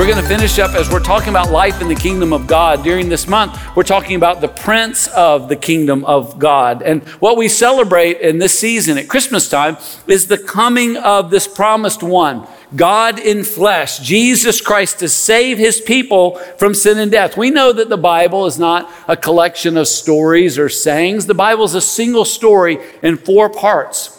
We're going to finish up as we're talking about life in the kingdom of God. During this month, we're talking about the prince of the kingdom of God. And what we celebrate in this season at Christmas time is the coming of this promised one. God in flesh, Jesus Christ, to save his people from sin and death. We know that the Bible is not a collection of stories or sayings. The Bible is a single story in four parts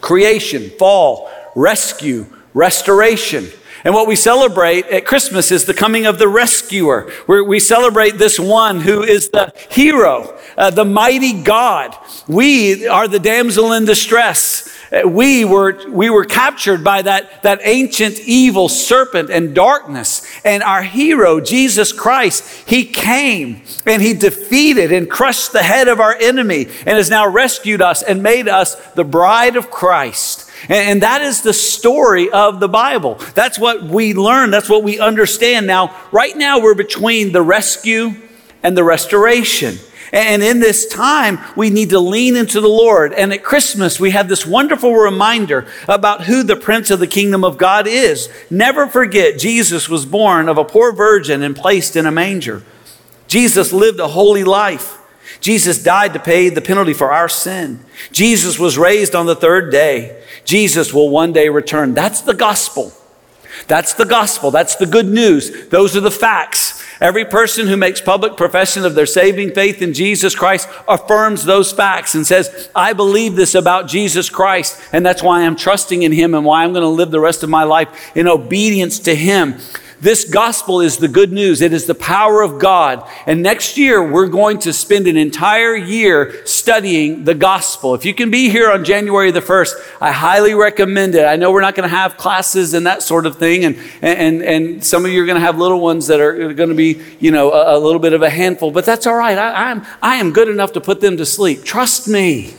creation, fall, rescue, restoration. And what we celebrate at Christmas is the coming of the rescuer. Where we celebrate this one who is the hero, uh, the mighty God. We are the damsel in distress. Uh, we were, we were captured by that, that ancient evil serpent and darkness. And our hero, Jesus Christ, he came and he defeated and crushed the head of our enemy and has now rescued us and made us the bride of Christ. And, that is the story of the Bible. That's what we learn. That's what we understand. Now, right now, we're between the rescue and the restoration. And in this time, we need to lean into the Lord. And at Christmas, we have this wonderful reminder about who the Prince of the Kingdom of God is. Never forget, Jesus was born of a poor virgin and placed in a manger. Jesus lived a holy life. Jesus died to pay the penalty for our sin. Jesus was raised on the third day. Jesus will one day return. That's the gospel. That's the gospel. That's the good news. Those are the facts. Every person who makes public profession of their saving faith in Jesus Christ affirms those facts and says, I believe this about Jesus Christ, and that's why I'm trusting in Him and why I'm going to live the rest of my life in obedience to Him. This gospel is the good news. It is the power of God. And next year, we're going to spend an entire year studying the gospel. If you can be here on January the 1st, I highly recommend it. I know we're not going to have classes and that sort of thing. And, and, and some of you are going to have little ones that are going to be, you know, a, a little bit of a handful, but that's all right. I, I'm, I am good enough to put them to sleep. Trust me.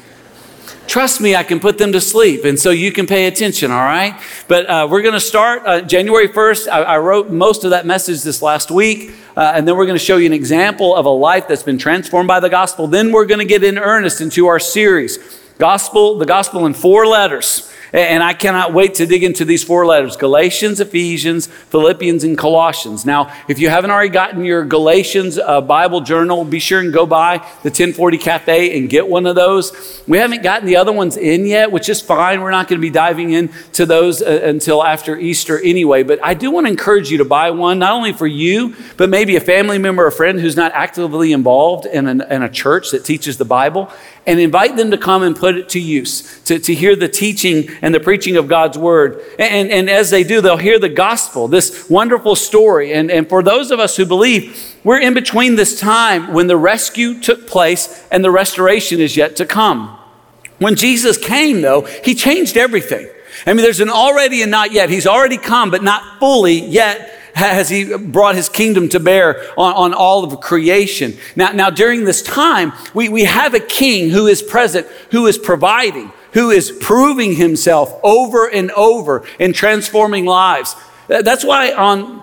Trust me, I can put them to sleep. And so you can pay attention, all right? But uh, we're going to start uh, January 1st. I, I, wrote most of that message this last week. Uh, and then we're going to show you an example of a life that's been transformed by the gospel. Then we're going to get in earnest into our series. Gospel, the gospel in four letters. And I cannot wait to dig into these four letters Galatians, Ephesians, Philippians, and Colossians. Now, if you haven't already gotten your Galatians uh, Bible journal, be sure and go by the 1040 Cafe and get one of those. We haven't gotten the other ones in yet, which is fine. We're not going to be diving into those uh, until after Easter anyway. But I do want to encourage you to buy one, not only for you, but maybe a family member or friend who's not actively involved in, an, in a church that teaches the Bible and invite them to come and put it to use, to, to hear the teaching and the preaching of God's word. And, and as they do, they'll hear the gospel, this wonderful story. And, and for those of us who believe, we're in between this time when the rescue took place and the restoration is yet to come. When Jesus came, though, he changed everything. I mean, there's an already and not yet. He's already come, but not fully yet has he brought his kingdom to bear on, on all of creation. Now, now, during this time, we, we have a king who is present, who is providing, who is proving himself over and over in transforming lives. That's why on,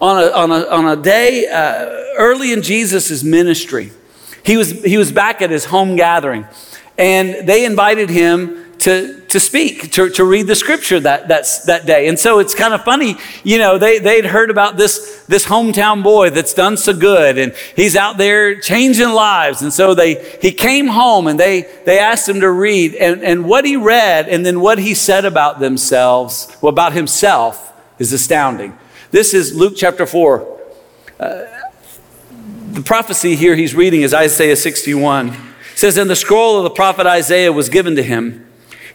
on, a, on, a, on a day uh, early in Jesus' ministry, he was, he was back at his home gathering, and they invited him to, to speak, to, to read the scripture that, that's, that day. And so it's kind of funny, you know, they, they'd heard about this, this hometown boy that's done so good and he's out there changing lives. And so they, he came home and they, they asked him to read and, and what he read and then what he said about themselves, well, about himself is astounding. This is Luke chapter 4. Uh, the prophecy here he's reading is Isaiah 61. It says, And the scroll of the prophet Isaiah was given to him.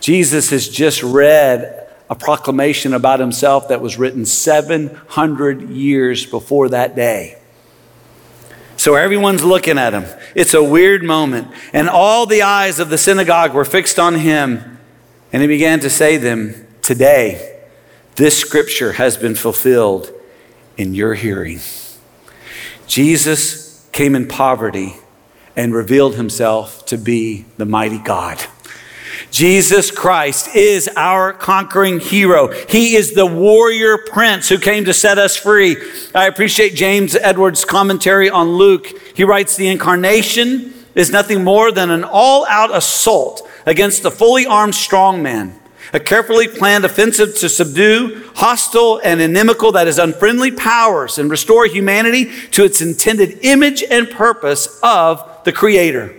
Jesus has just read a proclamation about himself that was written 700 years before that day. So everyone's looking at him. It's a weird moment. And all the eyes of the synagogue were fixed on him. And he began to say to them, Today, this scripture has been fulfilled in your hearing. Jesus came in poverty and revealed himself to be the mighty God. Jesus Christ is our conquering hero. He is the warrior prince who came to set us free. I appreciate James Edwards' commentary on Luke. He writes The incarnation is nothing more than an all out assault against the fully armed strong man, a carefully planned offensive to subdue hostile and inimical, that is, unfriendly powers and restore humanity to its intended image and purpose of the Creator.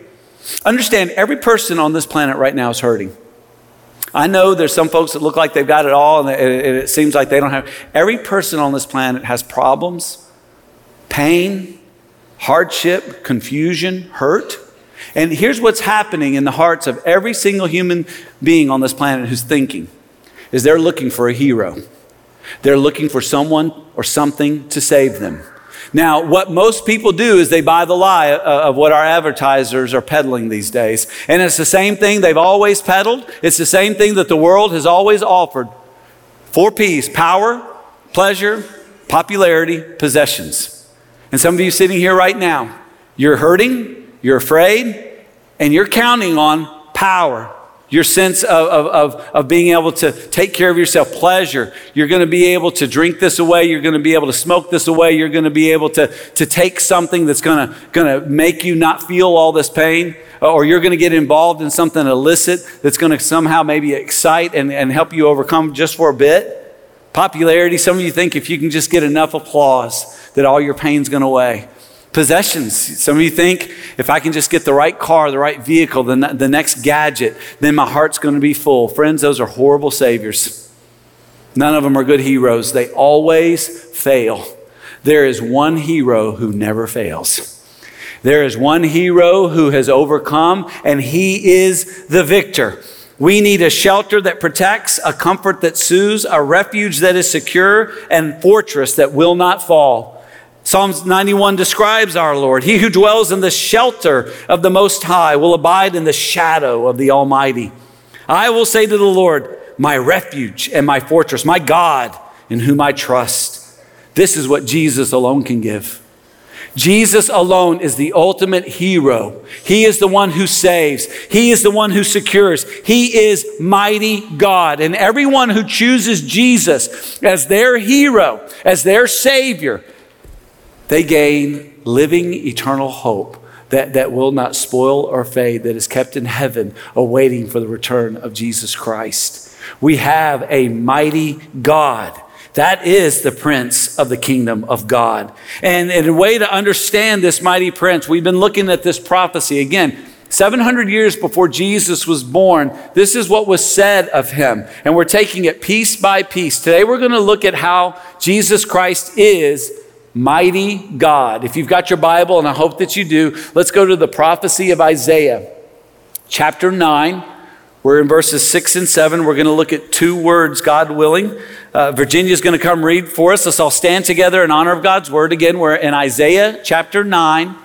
Understand, every person on this planet right now is hurting. I know there's some folks that look like they've got it all and it seems like they don't have. Every person on this planet has problems, pain, hardship, confusion, hurt. And here's what's happening in the hearts of every single human being on this planet who's thinking is they're looking for a hero. They're looking for someone or something to save them. Now, what most people do is they buy the lie uh, of what our advertisers are peddling these days. And it's the same thing they've always peddled. It's the same thing that the world has always offered. Four P's power, pleasure, popularity, possessions. And some of you sitting here right now, you're hurting, you're afraid, and you're counting on power, your sense of, of, of, of, being able to take care of yourself, pleasure. You're going to be able to drink this away. You're going to be able to smoke this away. You're going to be able to, to take something that's going to, going to make you not feel all this pain. Or you're going to get involved in something illicit that's going to somehow maybe excite and, and help you overcome just for a bit. Popularity, some of you think if you can just get enough applause, that all your pain's going away possessions. Some of you think if I can just get the right car, the right vehicle, the, the next gadget, then my heart's going to be full. Friends, those are horrible saviors. None of them are good heroes. They always fail. There is one hero who never fails. There is one hero who has overcome, and he is the victor. We need a shelter that protects, a comfort that soothes, a refuge that is secure, and fortress that will not fall. Psalms 91 describes our Lord. He who dwells in the shelter of the Most High will abide in the shadow of the Almighty. I will say to the Lord, my refuge and my fortress, my God in whom I trust. This is what Jesus alone can give. Jesus alone is the ultimate hero. He is the one who saves. He is the one who secures. He is mighty God. And everyone who chooses Jesus as their hero, as their savior, they gain living eternal hope that, that will not spoil or fade, that is kept in heaven, awaiting for the return of Jesus Christ. We have a mighty God. That is the prince of the kingdom of God. And in a way to understand this mighty prince, we've been looking at this prophecy again. 700 years before Jesus was born, this is what was said of him. And we're taking it piece by piece. Today we're going to look at how Jesus Christ is mighty God. If you've got your Bible, and I hope that you do, let's go to the prophecy of Isaiah, chapter 9. We're in verses 6 and 7. We're going to look at two words, God willing. Uh, Virginia's going to come read for us. Let's all stand together in honor of God's word. Again, we're in Isaiah chapter 9.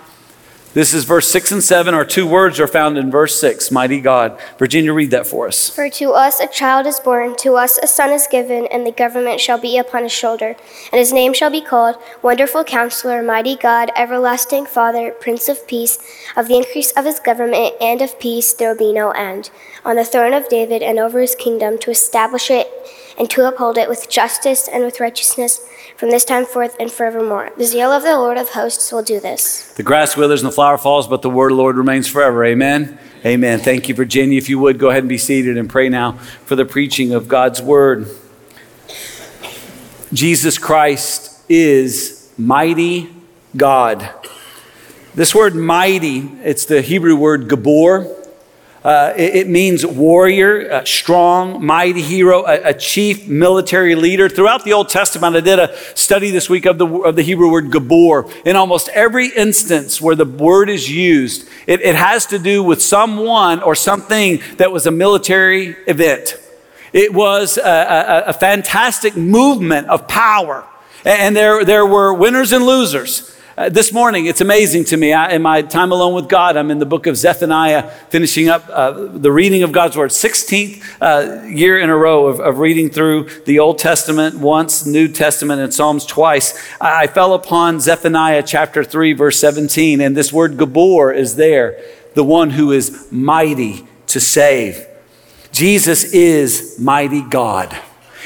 This is verse 6 and 7. Our two words are found in verse 6. Mighty God. Virginia, read that for us. For to us a child is born, to us a son is given, and the government shall be upon his shoulder. And his name shall be called Wonderful Counselor, Mighty God, Everlasting Father, Prince of Peace. Of the increase of his government and of peace there will be no end. On the throne of David and over his kingdom, to establish it and to uphold it with justice and with righteousness from this time forth and forevermore. The zeal of the Lord of hosts will do this. The grass withers and the flower falls, but the word of the Lord remains forever. Amen. Amen. Thank you, Virginia. If you would, go ahead and be seated and pray now for the preaching of God's word. Jesus Christ is mighty God. This word mighty, it's the Hebrew word gabor. Uh, it, it, means warrior, strong, mighty hero, a, a, chief military leader. Throughout the Old Testament, I did a study this week of the, of the Hebrew word Gabor. In almost every instance where the word is used, it, it has to do with someone or something that was a military event. It was a, a, a fantastic movement of power. And there, there were winners and losers. Uh, this morning, it's amazing to me. I, in my time alone with God, I'm in the book of Zephaniah, finishing up uh, the reading of God's word. 16th uh, year in a row of, of, reading through the Old Testament once, New Testament, and Psalms twice. I, I fell upon Zephaniah chapter 3, verse 17, and this word Gabor is there, the one who is mighty to save. Jesus is mighty God.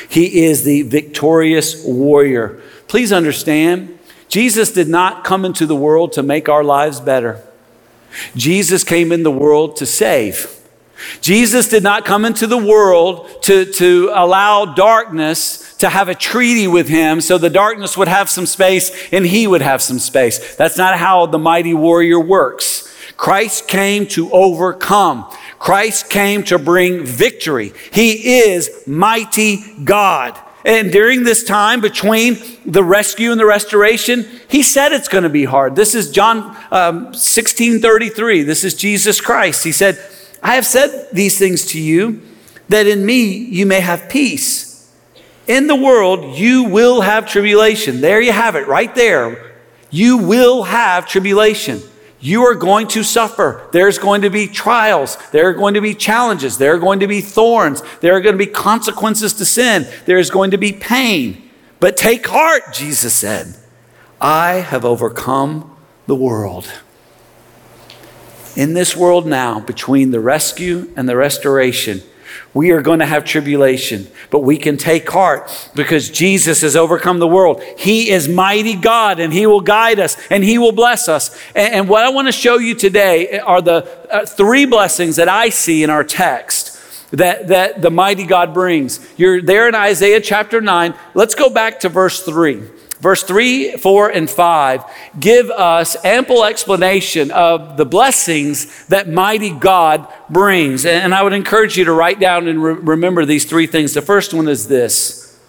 He is the victorious warrior. Please understand, Jesus did not come into the world to make our lives better. Jesus came in the world to save. Jesus did not come into the world to, to allow darkness to have a treaty with him so the darkness would have some space and he would have some space. That's not how the mighty warrior works. Christ came to overcome. Christ came to bring victory. He is mighty God. And during this time between the rescue and the restoration, he said it's going to be hard. This is John um, 16 33. This is Jesus Christ. He said, I have said these things to you that in me you may have peace. In the world you will have tribulation. There you have it, right there. You will have tribulation. You are going to suffer. There's going to be trials. There are going to be challenges. There are going to be thorns. There are going to be consequences to sin. There is going to be pain. But take heart, Jesus said. I have overcome the world. In this world now, between the rescue and the restoration, we are going to have tribulation, but we can take heart because Jesus has overcome the world. He is mighty God and He will guide us and He will bless us. And, what I want to show you today are the uh, three blessings that I see in our text. That, that the mighty God brings. You're there in Isaiah chapter 9. Let's go back to verse 3. Verse 3, 4, and 5 give us ample explanation of the blessings that mighty God brings. And I would encourage you to write down and re- remember these three things. The first one is this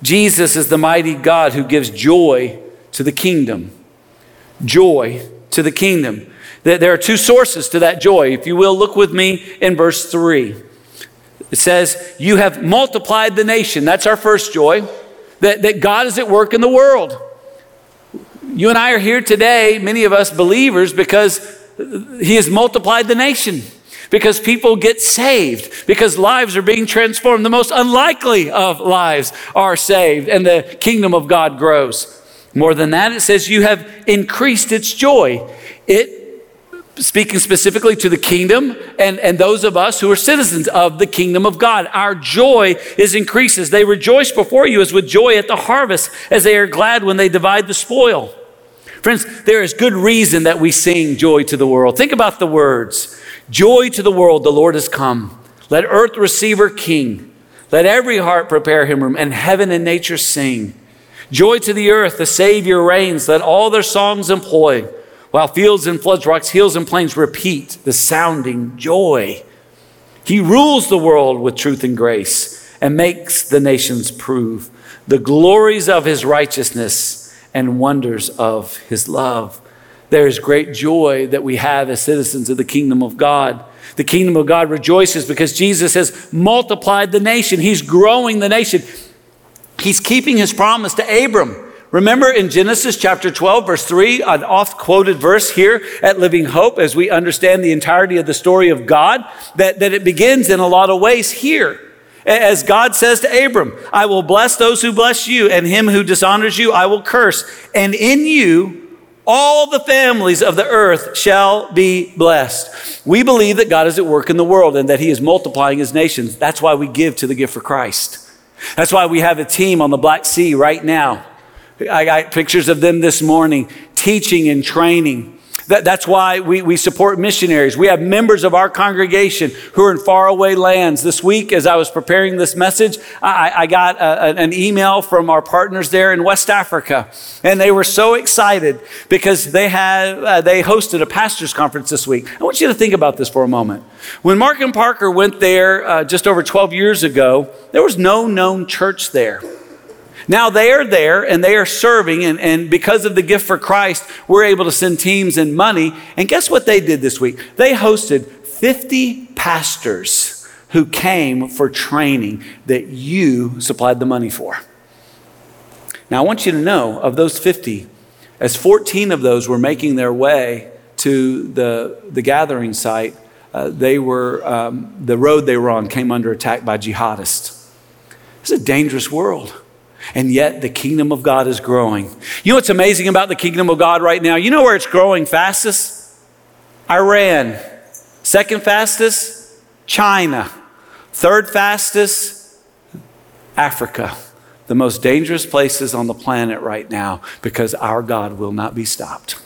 Jesus is the mighty God who gives joy to the kingdom. Joy to the kingdom. There are two sources to that joy. If you will, look with me in verse 3. It says, You have multiplied the nation. That's our first joy that, that God is at work in the world. You and I are here today, many of us believers, because He has multiplied the nation, because people get saved, because lives are being transformed. The most unlikely of lives are saved, and the kingdom of God grows. More than that, it says you have increased its joy. It speaking specifically to the kingdom and, and those of us who are citizens of the kingdom of God. Our joy is increases. They rejoice before you as with joy at the harvest, as they are glad when they divide the spoil. Friends, there is good reason that we sing joy to the world. Think about the words Joy to the world, the Lord has come. Let earth receive her king. Let every heart prepare him room, and heaven and nature sing. Joy to the earth, the Savior reigns. Let all their songs employ while fields and floods, rocks, hills and plains repeat the sounding joy. He rules the world with truth and grace and makes the nations prove the glories of his righteousness and wonders of his love. There is great joy that we have as citizens of the kingdom of God. The kingdom of God rejoices because Jesus has multiplied the nation. He's growing the nation. He's keeping his promise to Abram. Remember in Genesis chapter 12, verse 3, an oft quoted verse here at Living Hope as we understand the entirety of the story of God, that, that it begins in a lot of ways here. As God says to Abram, I will bless those who bless you, and him who dishonors you, I will curse. And in you, all the families of the earth shall be blessed. We believe that God is at work in the world and that he is multiplying his nations. That's why we give to the gift for Christ. That's why we have a team on the Black Sea right now I got pictures of them this morning teaching and training. That, that's why we, we support missionaries. We have members of our congregation who are in faraway lands. This week, as I was preparing this message, I, I got a, an email from our partners there in West Africa. And they were so excited because they, had, uh, they hosted a pastor's conference this week. I want you to think about this for a moment. When Mark and Parker went there uh, just over 12 years ago, there was no known church there. Now they are there and they are serving, and, and because of the gift for Christ, we're able to send teams and money. And guess what they did this week? They hosted 50 pastors who came for training that you supplied the money for. Now, I want you to know of those 50, As 14 of those were making their way to the, the gathering site, uh, they were, um, the road they were on came under attack by jihadists. It's a dangerous world. And yet the kingdom of God is growing. You know what's amazing about the kingdom of God right now? You know where it's growing fastest? Iran. Second fastest? China. Third fastest? Africa. The most dangerous places on the planet right now because our God will not be stopped.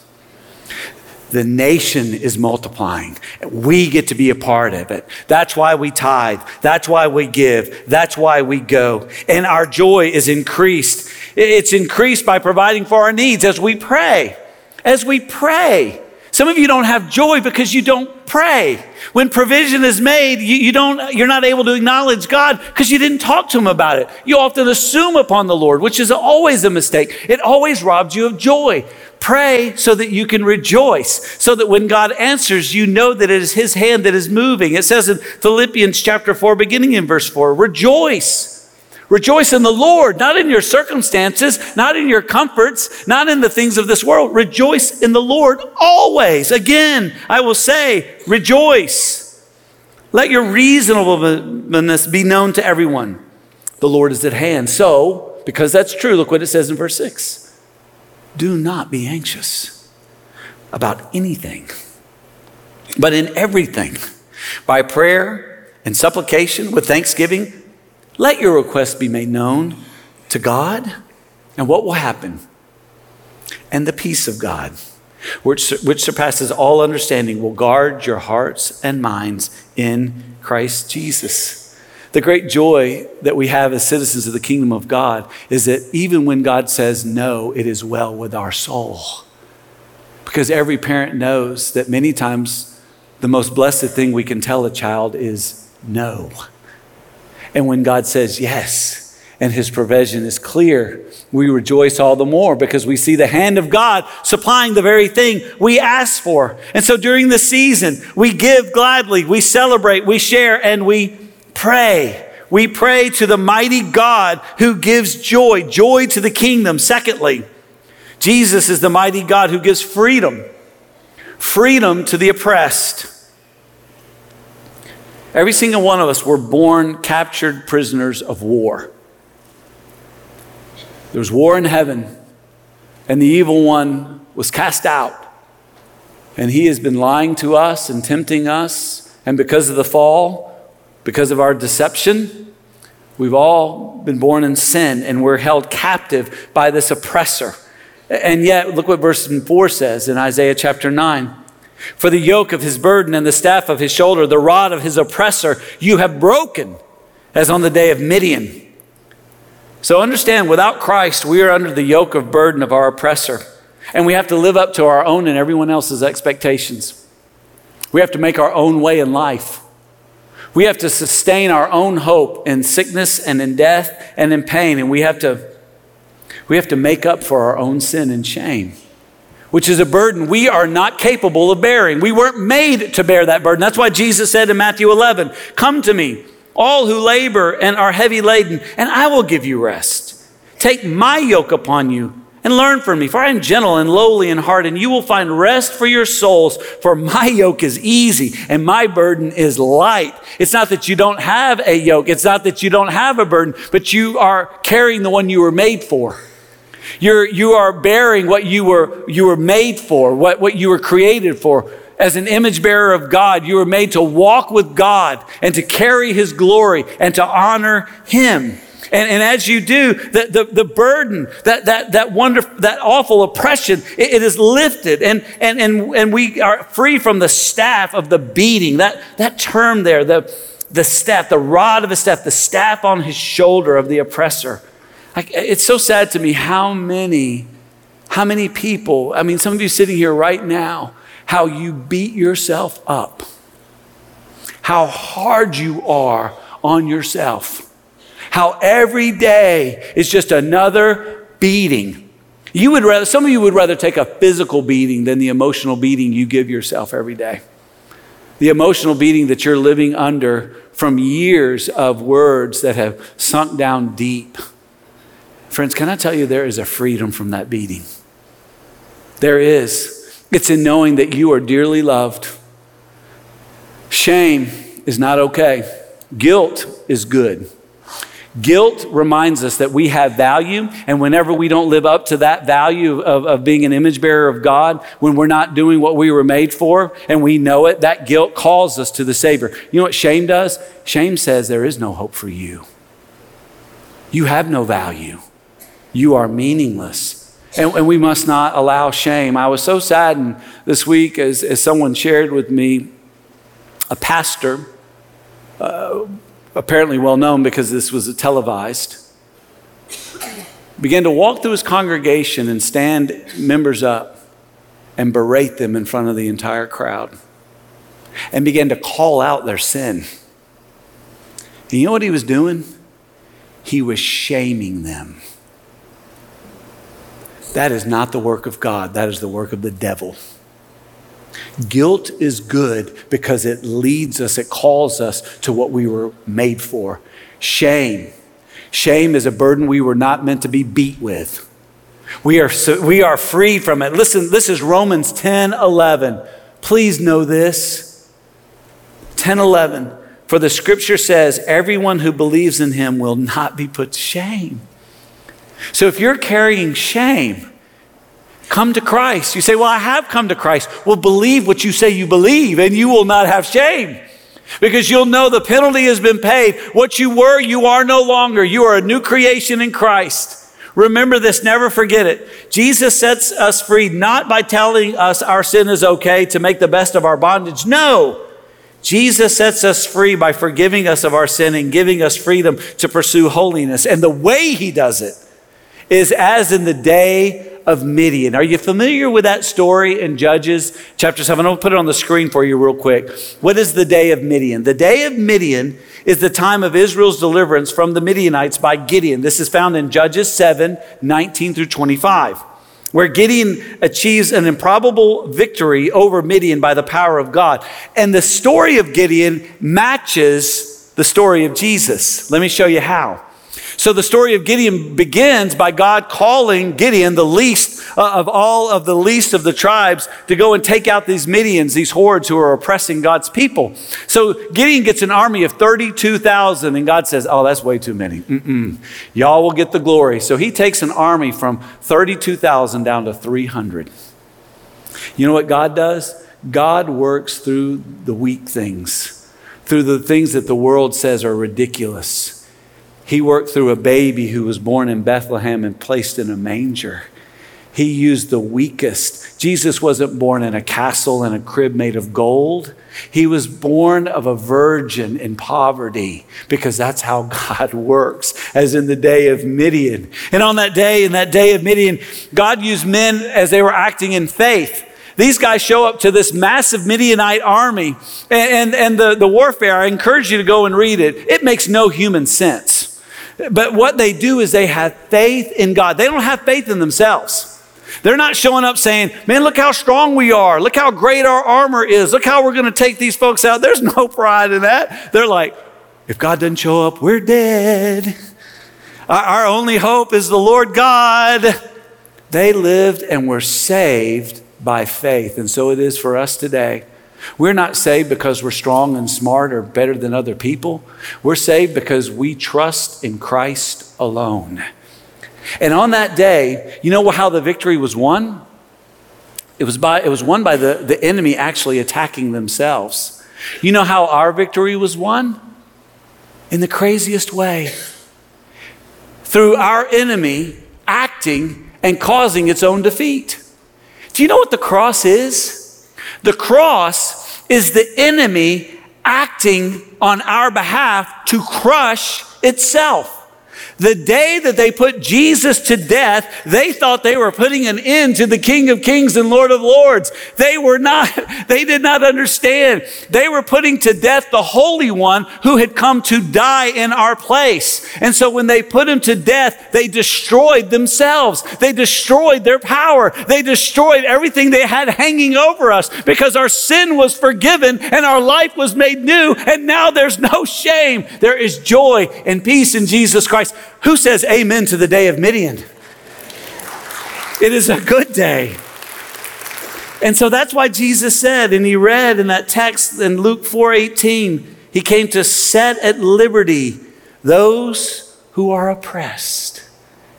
The nation is multiplying. We get to be a part of it. That's why we tithe. That's why we give. That's why we go. And our joy is increased. It's increased by providing for our needs as we pray. As we pray. Some of you don't have joy because you don't pray. When provision is made, you, you don't, you're not able to acknowledge God because you didn't talk to Him about it. You often assume upon the Lord, which is always a mistake. It always robs you of joy. Pray so that you can rejoice, so that when God answers, you know that it is His hand that is moving. It says in Philippians chapter 4, beginning in verse 4, rejoice. Rejoice in the Lord, not in your circumstances, not in your comforts, not in the things of this world. Rejoice in the Lord always. Again, I will say, rejoice. Let your reasonableness be known to everyone. The Lord is at hand. So, because that's true, look what it says in verse 6 do not be anxious about anything, but in everything, by prayer and supplication with thanksgiving, let your requests be made known to God. And what will happen? And the peace of God, which, which surpasses all understanding, will guard your hearts and minds in Christ Jesus. The great joy that we have as citizens of the kingdom of God is that even when God says no, it is well with our soul. Because every parent knows that many times the most blessed thing we can tell a child is no. And when God says yes, and his provision is clear, we rejoice all the more because we see the hand of God supplying the very thing we ask for. And so during the season, we give gladly, we celebrate, we share, and we pray. We pray to the mighty God who gives joy, joy to the kingdom. Secondly, Jesus is the mighty God who gives freedom, freedom to the oppressed. Every single one of us were born captured prisoners of war. There was war in heaven, and the evil one was cast out. And he has been lying to us and tempting us. And because of the fall, because of our deception, we've all been born in sin and we're held captive by this oppressor. And yet, look what verse 4 says in Isaiah chapter 9. For the yoke of his burden and the staff of his shoulder, the rod of his oppressor, you have broken, as on the day of Midian. So understand, without Christ, we are under the yoke of burden of our oppressor. And we have to live up to our own and everyone else's expectations. We have to make our own way in life. We have to sustain our own hope in sickness and in death and in pain, and we have to, we have to make up for our own sin and shame, which is a burden we are not capable of bearing. We weren't made to bear that burden. That's why Jesus said in Matthew 11, Come to me, all who labor and are heavy laden, and I will give you rest. Take my yoke upon you and learn from me, for I am gentle and lowly in heart, and you will find rest for your souls. For my yoke is easy and my burden is light. It's not that you don't have a yoke, it's not that you don't have a burden, but you are carrying the one you were made for. You're, you are bearing what you were, you were made for, what, what you were created for. As an image bearer of God, you were made to walk with God and to carry His glory and to honor Him. And, and as you do, the, the, the burden, that, that, that wonderful, that awful oppression, it, it is lifted. And, and, and, and we are free from the staff of the beating. That, that term there, the, the staff, the rod of the staff, the staff on his shoulder of the oppressor. I, it's so sad to me how many, how many people, I mean, some of you sitting here right now, how you beat yourself up, how hard you are on yourself how every day is just another beating. You would rather, some of you would rather take a physical beating than the emotional beating you give yourself every day. The emotional beating that you're living under from years of words that have sunk down deep. Friends, can I tell you there is a freedom from that beating? There is. It's in knowing that you are dearly loved. Shame is not okay, guilt is good. Guilt reminds us that we have value, and whenever we don't live up to that value of, of being an image bearer of God, when we're not doing what we were made for and we know it, that guilt calls us to the Savior. You know what shame does? Shame says there is no hope for you. You have no value, you are meaningless. And, and we must not allow shame. I was so saddened this week as, as someone shared with me a pastor. Uh, apparently well known because this was televised, began to walk through his congregation and stand members up and berate them in front of the entire crowd and began to call out their sin. And you know what he was doing? He was shaming them. That is not the work of God, that is the work of the devil. Guilt is good because it leads us, it calls us to what we were made for. Shame. Shame is a burden we were not meant to be beat with. We are, so, we are free from it. Listen, this is Romans 10 11. Please know this. 10 11. For the scripture says, everyone who believes in him will not be put to shame. So if you're carrying shame, Come to Christ. You say, Well, I have come to Christ. Well, believe what you say you believe, and you will not have shame. Because you'll know the penalty has been paid. What you were, you are no longer. You are a new creation in Christ. Remember this, never forget it. Jesus sets us free not by telling us our sin is okay to make the best of our bondage. No. Jesus sets us free by forgiving us of our sin and giving us freedom to pursue holiness. And the way he does it is as in the day of Midian. Are you familiar with that story in Judges chapter 7? I'll put it on the screen for you real quick. What is the day of Midian? The day of Midian is the time of Israel's deliverance from the Midianites by Gideon. This is found in Judges 7 19 through 25, where Gideon achieves an improbable victory over Midian by the power of God. And the story of Gideon matches the story of Jesus. Let me show you how. So the story of Gideon begins by God calling Gideon, the least uh, of all of the least of the tribes, to go and take out these Midians, these hordes who are oppressing God's people. So Gideon gets an army of 32,000, and God says, Oh, that's way too many. Mm-mm. Y'all will get the glory. So he takes an army from 32,000 down to 300. You know what God does? God works through the weak things, through the things that the world says are ridiculous. He worked through a baby who was born in Bethlehem and placed in a manger. He used the weakest. Jesus wasn't born in a castle in a crib made of gold. He was born of a virgin in poverty because that's how God works, as in the day of Midian. And on that day, in that day of Midian, God used men as they were acting in faith. These guys show up to this massive Midianite army and, and, and the, the warfare. I encourage you to go and read it. It makes no human sense. But what they do is they have faith in God. They don't have faith in themselves. They're not showing up saying, Man, look how strong we are. Look how great our armor is. Look how we're going to take these folks out. There's no pride in that. They're like, If God doesn't show up, we're dead. Our only hope is the Lord God. They lived and were saved by faith. And so it is for us today. We're not saved because we're strong and smart or better than other people. We're saved because we trust in Christ alone. And on that day, you know how the victory was won? It was, by, it was won by the, the enemy actually attacking themselves. You know how our victory was won? In the craziest way. Through our enemy acting and causing its own defeat. Do you know what the cross is? The cross is the enemy acting on our behalf to crush itself. The day that they put Jesus to death, they thought they were putting an end to the King of Kings and Lord of Lords. They were not, they did not understand. They were putting to death the Holy One who had come to die in our place. And so when they put him to death, they destroyed themselves. They destroyed their power. They destroyed everything they had hanging over us because our sin was forgiven and our life was made new. And now there's no shame. There is joy and peace in Jesus Christ. Who says amen to the day of Midian? It is a good day. And so that's why Jesus said, and he read in that text in Luke 4:18, he came to set at liberty those who are oppressed.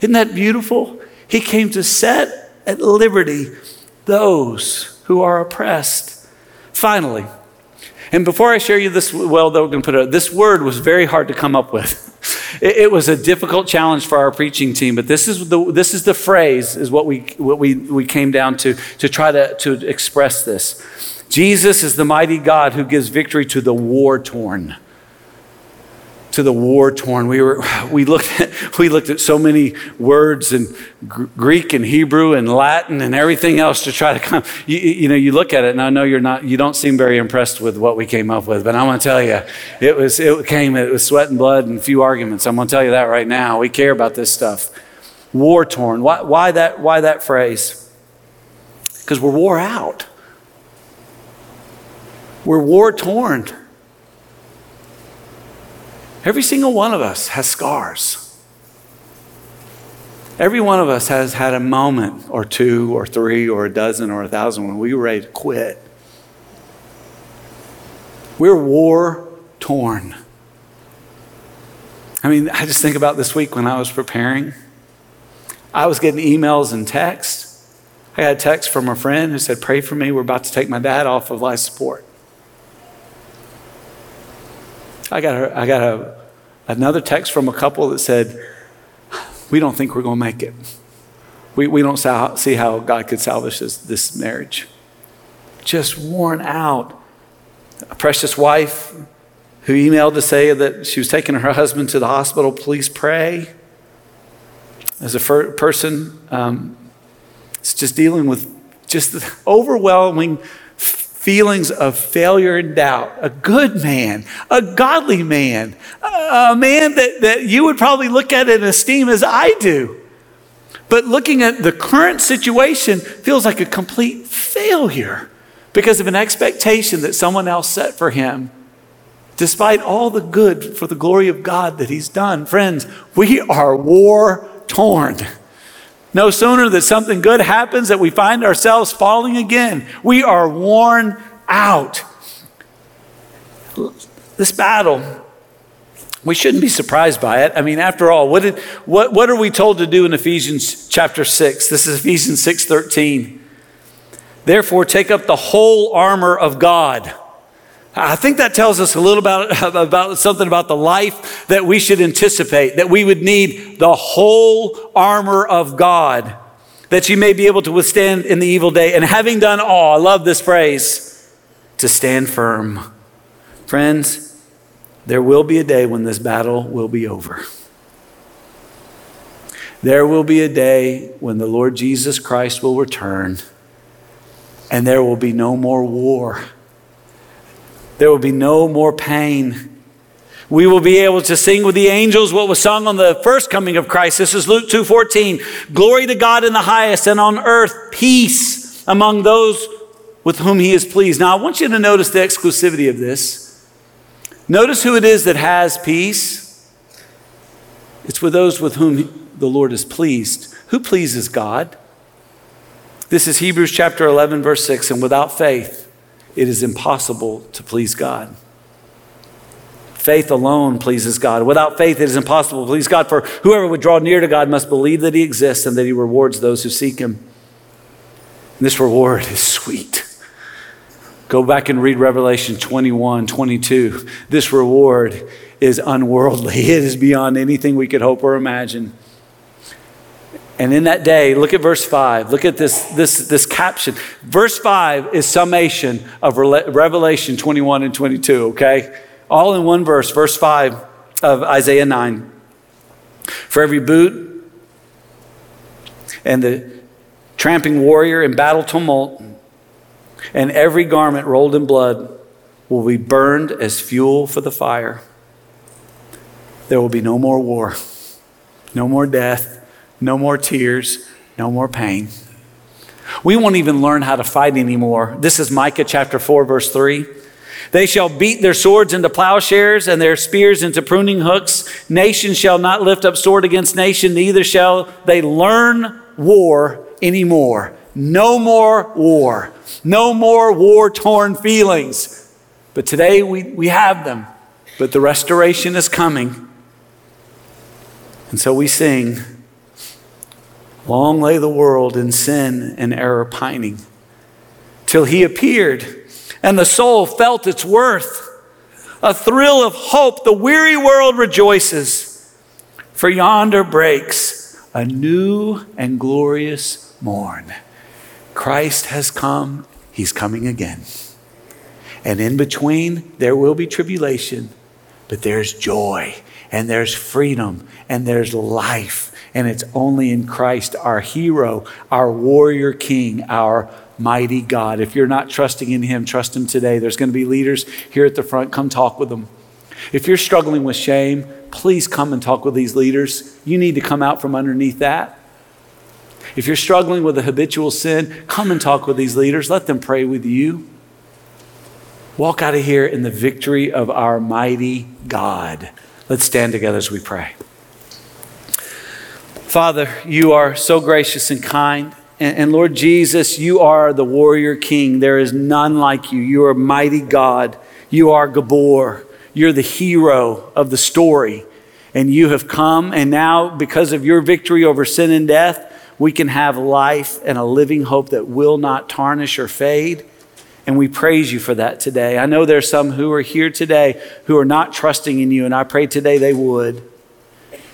Isn't that beautiful? He came to set at liberty those who are oppressed. Finally, and before I share you this, well, though, we're going to put it, this word was very hard to come up with. It, it, was a difficult challenge for our preaching team, but this is the, this is the phrase, is what we, what we, we came down to, to try to, to express this. Jesus is the mighty God who gives victory to the war torn to the war torn. We, were, we, looked at, we looked at so many words in Greek and Hebrew and Latin and everything else to try to come. You, you, know, you look at it, and I know you're not, you don't seem very impressed with what we came up with, but I'm going to tell you, it, was, it came, it was sweat and blood and a few arguments. I'm going to tell you that right now. We care about this stuff. War torn. Why, why, that, why that phrase? Because we're wore out. We're war torn. Every single one of us has scars. Every one of us has had a moment or two or three or a dozen or a thousand when we were ready to quit. We're war torn. I mean, I just think about this week when I was preparing. I was getting emails and texts. I got a text from a friend who said, Pray for me. We're about to take my dad off of life support. I got, a, I got a, another text from a couple that said, We don't think we're going to make it. We, we don't see how God could salvage this, this marriage. Just worn out. A precious wife who emailed to say that she was taking her husband to the hospital. Please pray. As a fir- person, um, it's just dealing with just the overwhelming feelings of failure and doubt. A good man, a godly man, a man that, that you would probably look at and esteem as I do. But looking at the current situation feels like a complete failure because of an expectation that someone else set for him, despite all the good for the glory of God that he's done. Friends, we are war torn. No sooner that something good happens that we find ourselves falling again. We are worn out. This battle, we shouldn't be surprised by it. I mean, after all, what, did, what, what are we told to do in Ephesians chapter 6? This is Ephesians 6 13. Therefore, take up the whole armor of God I think that tells us a little about, about something about the life that we should anticipate, that we would need the whole armor of God, that you may be able to withstand in the evil day. And having done all, I love this phrase, to stand firm. Friends, there will be a day when this battle will be over. There will be a day when the Lord Jesus Christ will return, and there will be no more war. There will be no more pain. We will be able to sing with the angels what was sung on the first coming of Christ. This is Luke 2:14. Glory to God in the highest and on earth peace among those with whom he is pleased. Now I want you to notice the exclusivity of this. Notice who it is that has peace. It's with those with whom the Lord is pleased. Who pleases God? This is Hebrews chapter 11 verse 6 and without faith it is impossible to please God. Faith alone pleases God. Without faith, it is impossible to please God, for whoever would draw near to God must believe that He exists and that He rewards those who seek Him. And this reward is sweet. Go back and read Revelation 21, 22. This reward is unworldly, it is beyond anything we could hope or imagine. And in that day, look at verse 5. Look at this, this, this caption. Verse 5 is summation of Revelation 21 and 22, okay? All in one verse, verse 5 of Isaiah 9. For every boot and the tramping warrior in battle tumult, and every garment rolled in blood will be burned as fuel for the fire. There will be no more war, no more death no more tears, no more pain. We won't even learn how to fight anymore. This is Micah chapter 4, verse 3. They shall beat their swords into plowshares and their spears into pruning hooks. Nation shall not lift up sword against nation, neither shall they learn war anymore. No more war. No more war torn feelings. But today we, we have them. But the restoration is coming. And so we sing, Long lay the world in sin and error pining, till he appeared, and the soul felt its worth. A thrill of hope, the weary world rejoices, for yonder breaks a new and glorious morn. Christ has come, he's coming again. And in between, there will be tribulation, but there's joy and there's freedom and there's life. And it's only in Christ, our hero, our warrior king, our mighty God. If you're not trusting in him, trust him today. There's going to be leaders here at the front. Come talk with them. If you're struggling with shame, please come and talk with these leaders. You need to come out from underneath that. If you're struggling with a habitual sin, come and talk with these leaders. Let them pray with you. Walk out of here in the victory of our mighty God. Let's stand together as we pray. Father, you are so gracious and kind. And, and, Lord Jesus, you are the warrior king. There is none like you. You are mighty God. You are Gibbor. You're the hero of the story. And you have come, and now, because of your victory over sin and death, we can have life and a living hope that will not tarnish or fade. And we praise you for that today. I know there's some who are here today who are not trusting in you, and I pray today they would.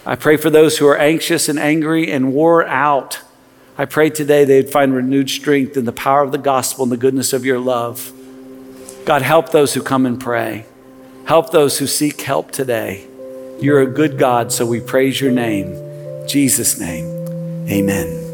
I pray for those who are anxious and angry and wore out. I pray today they'd find renewed strength in the power of the gospel and the goodness of your love. God, help those who come and pray. Help those who seek help today. You're a good God, so we praise your name. In Jesus' name, amen.